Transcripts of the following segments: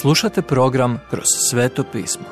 Slušate program Kroz sveto pismo.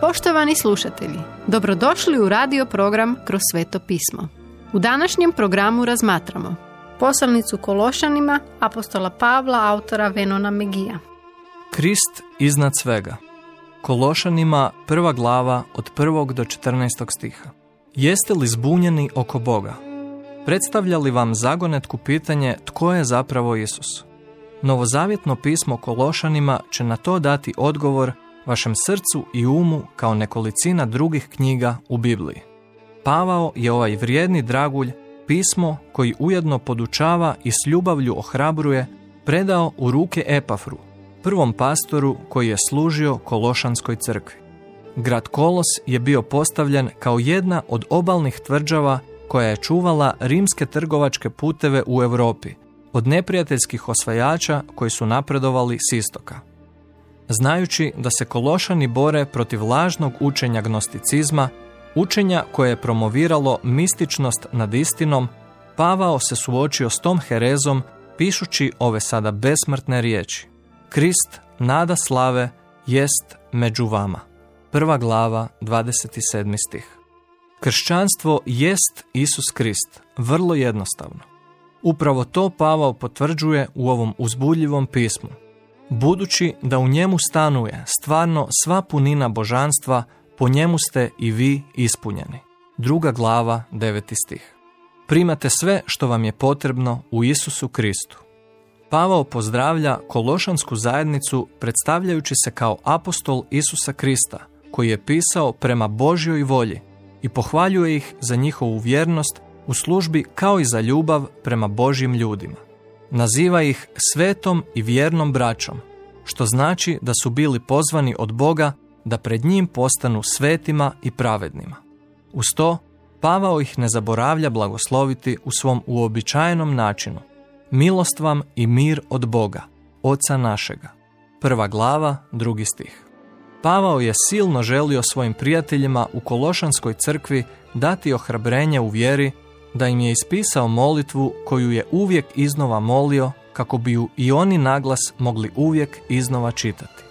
Poštovani slušatelji, dobrodošli u radio program Kroz sveto pismo. U današnjem programu razmatramo poslanicu Kološanima apostola Pavla, autora Venona Megija. Krist iznad svega. Kološanima prva glava od prvog do 14. stiha. Jeste li zbunjeni oko Boga? Predstavlja li vam zagonetku pitanje tko je zapravo Isus? Novozavjetno pismo Kološanima će na to dati odgovor vašem srcu i umu kao nekolicina drugih knjiga u Bibliji. Pavao je ovaj vrijedni dragulj pismo koji ujedno podučava i s ljubavlju ohrabruje predao u ruke Epafru, prvom pastoru koji je služio Kološanskoj crkvi. Grad Kolos je bio postavljen kao jedna od obalnih tvrđava koja je čuvala rimske trgovačke puteve u Europi od neprijateljskih osvajača koji su napredovali s istoka. Znajući da se Kološani bore protiv lažnog učenja gnosticizma, učenja koje je promoviralo mističnost nad istinom, Pavao se suočio s tom herezom pišući ove sada besmrtne riječi. Krist, nada slave, jest među vama. Prva glava, 27. stih. Kršćanstvo jest Isus Krist, vrlo jednostavno. Upravo to Pavao potvrđuje u ovom uzbudljivom pismu. Budući da u njemu stanuje stvarno sva punina božanstva, po njemu ste i vi ispunjeni. Druga glava, deveti stih. Primate sve što vam je potrebno u Isusu Kristu. Pavao pozdravlja kološansku zajednicu predstavljajući se kao apostol Isusa Krista, koji je pisao prema Božjoj volji i pohvaljuje ih za njihovu vjernost u službi kao i za ljubav prema Božjim ljudima. Naziva ih svetom i vjernom braćom, što znači da su bili pozvani od Boga da pred njim postanu svetima i pravednima. Uz to, Pavao ih ne zaboravlja blagosloviti u svom uobičajenom načinu. Milost vam i mir od Boga, Oca našega. Prva glava, drugi stih. Pavao je silno želio svojim prijateljima u Kološanskoj crkvi dati ohrabrenje u vjeri da im je ispisao molitvu koju je uvijek iznova molio kako bi ju i oni naglas mogli uvijek iznova čitati.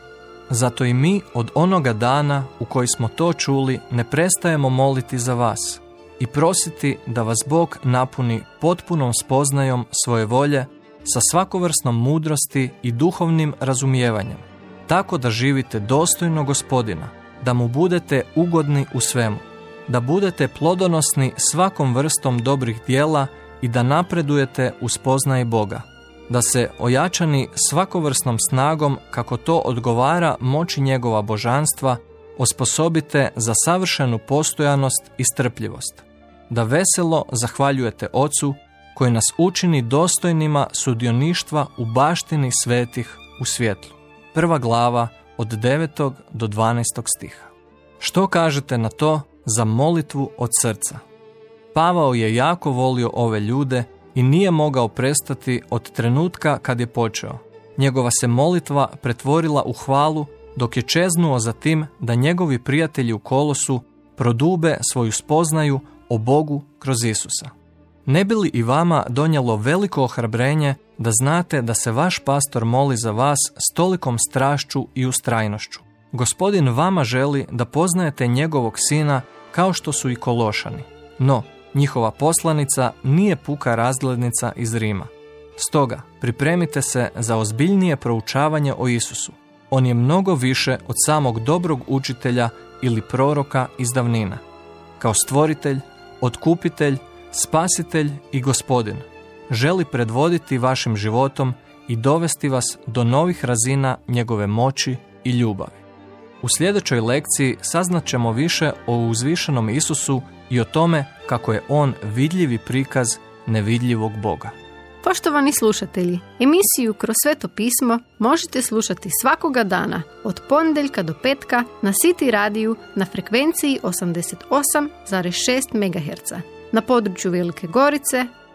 Zato i mi od onoga dana u koji smo to čuli ne prestajemo moliti za vas i prositi da vas Bog napuni potpunom spoznajom svoje volje sa svakovrsnom mudrosti i duhovnim razumijevanjem, tako da živite dostojno gospodina, da mu budete ugodni u svemu, da budete plodonosni svakom vrstom dobrih dijela i da napredujete u spoznaji Boga, da se ojačani svakovrsnom snagom kako to odgovara moći njegova božanstva, osposobite za savršenu postojanost i strpljivost, da veselo zahvaljujete Ocu koji nas učini dostojnima sudioništva u baštini svetih u svjetlu. Prva glava od 9. do 12. stiha. Što kažete na to za molitvu od srca? Pavao je jako volio ove ljude i nije mogao prestati od trenutka kad je počeo. Njegova se molitva pretvorila u hvalu dok je čeznuo za tim da njegovi prijatelji u kolosu prodube svoju spoznaju o Bogu kroz Isusa. Ne bi li i vama donijelo veliko ohrabrenje da znate da se vaš pastor moli za vas s tolikom strašću i ustrajnošću? Gospodin vama želi da poznajete njegovog sina kao što su i kološani. No, njihova poslanica nije puka razglednica iz Rima. Stoga, pripremite se za ozbiljnije proučavanje o Isusu. On je mnogo više od samog dobrog učitelja ili proroka iz davnina. Kao stvoritelj, otkupitelj, spasitelj i gospodin želi predvoditi vašim životom i dovesti vas do novih razina njegove moći i ljubavi. U sljedećoj lekciji saznaćemo više o uzvišenom Isusu i o tome kako je on vidljivi prikaz nevidljivog Boga. Poštovani slušatelji, emisiju Kroz sveto pismo možete slušati svakoga dana od ponedjeljka do petka na City radiju na frekvenciji 88,6 MHz na području Velike Gorice,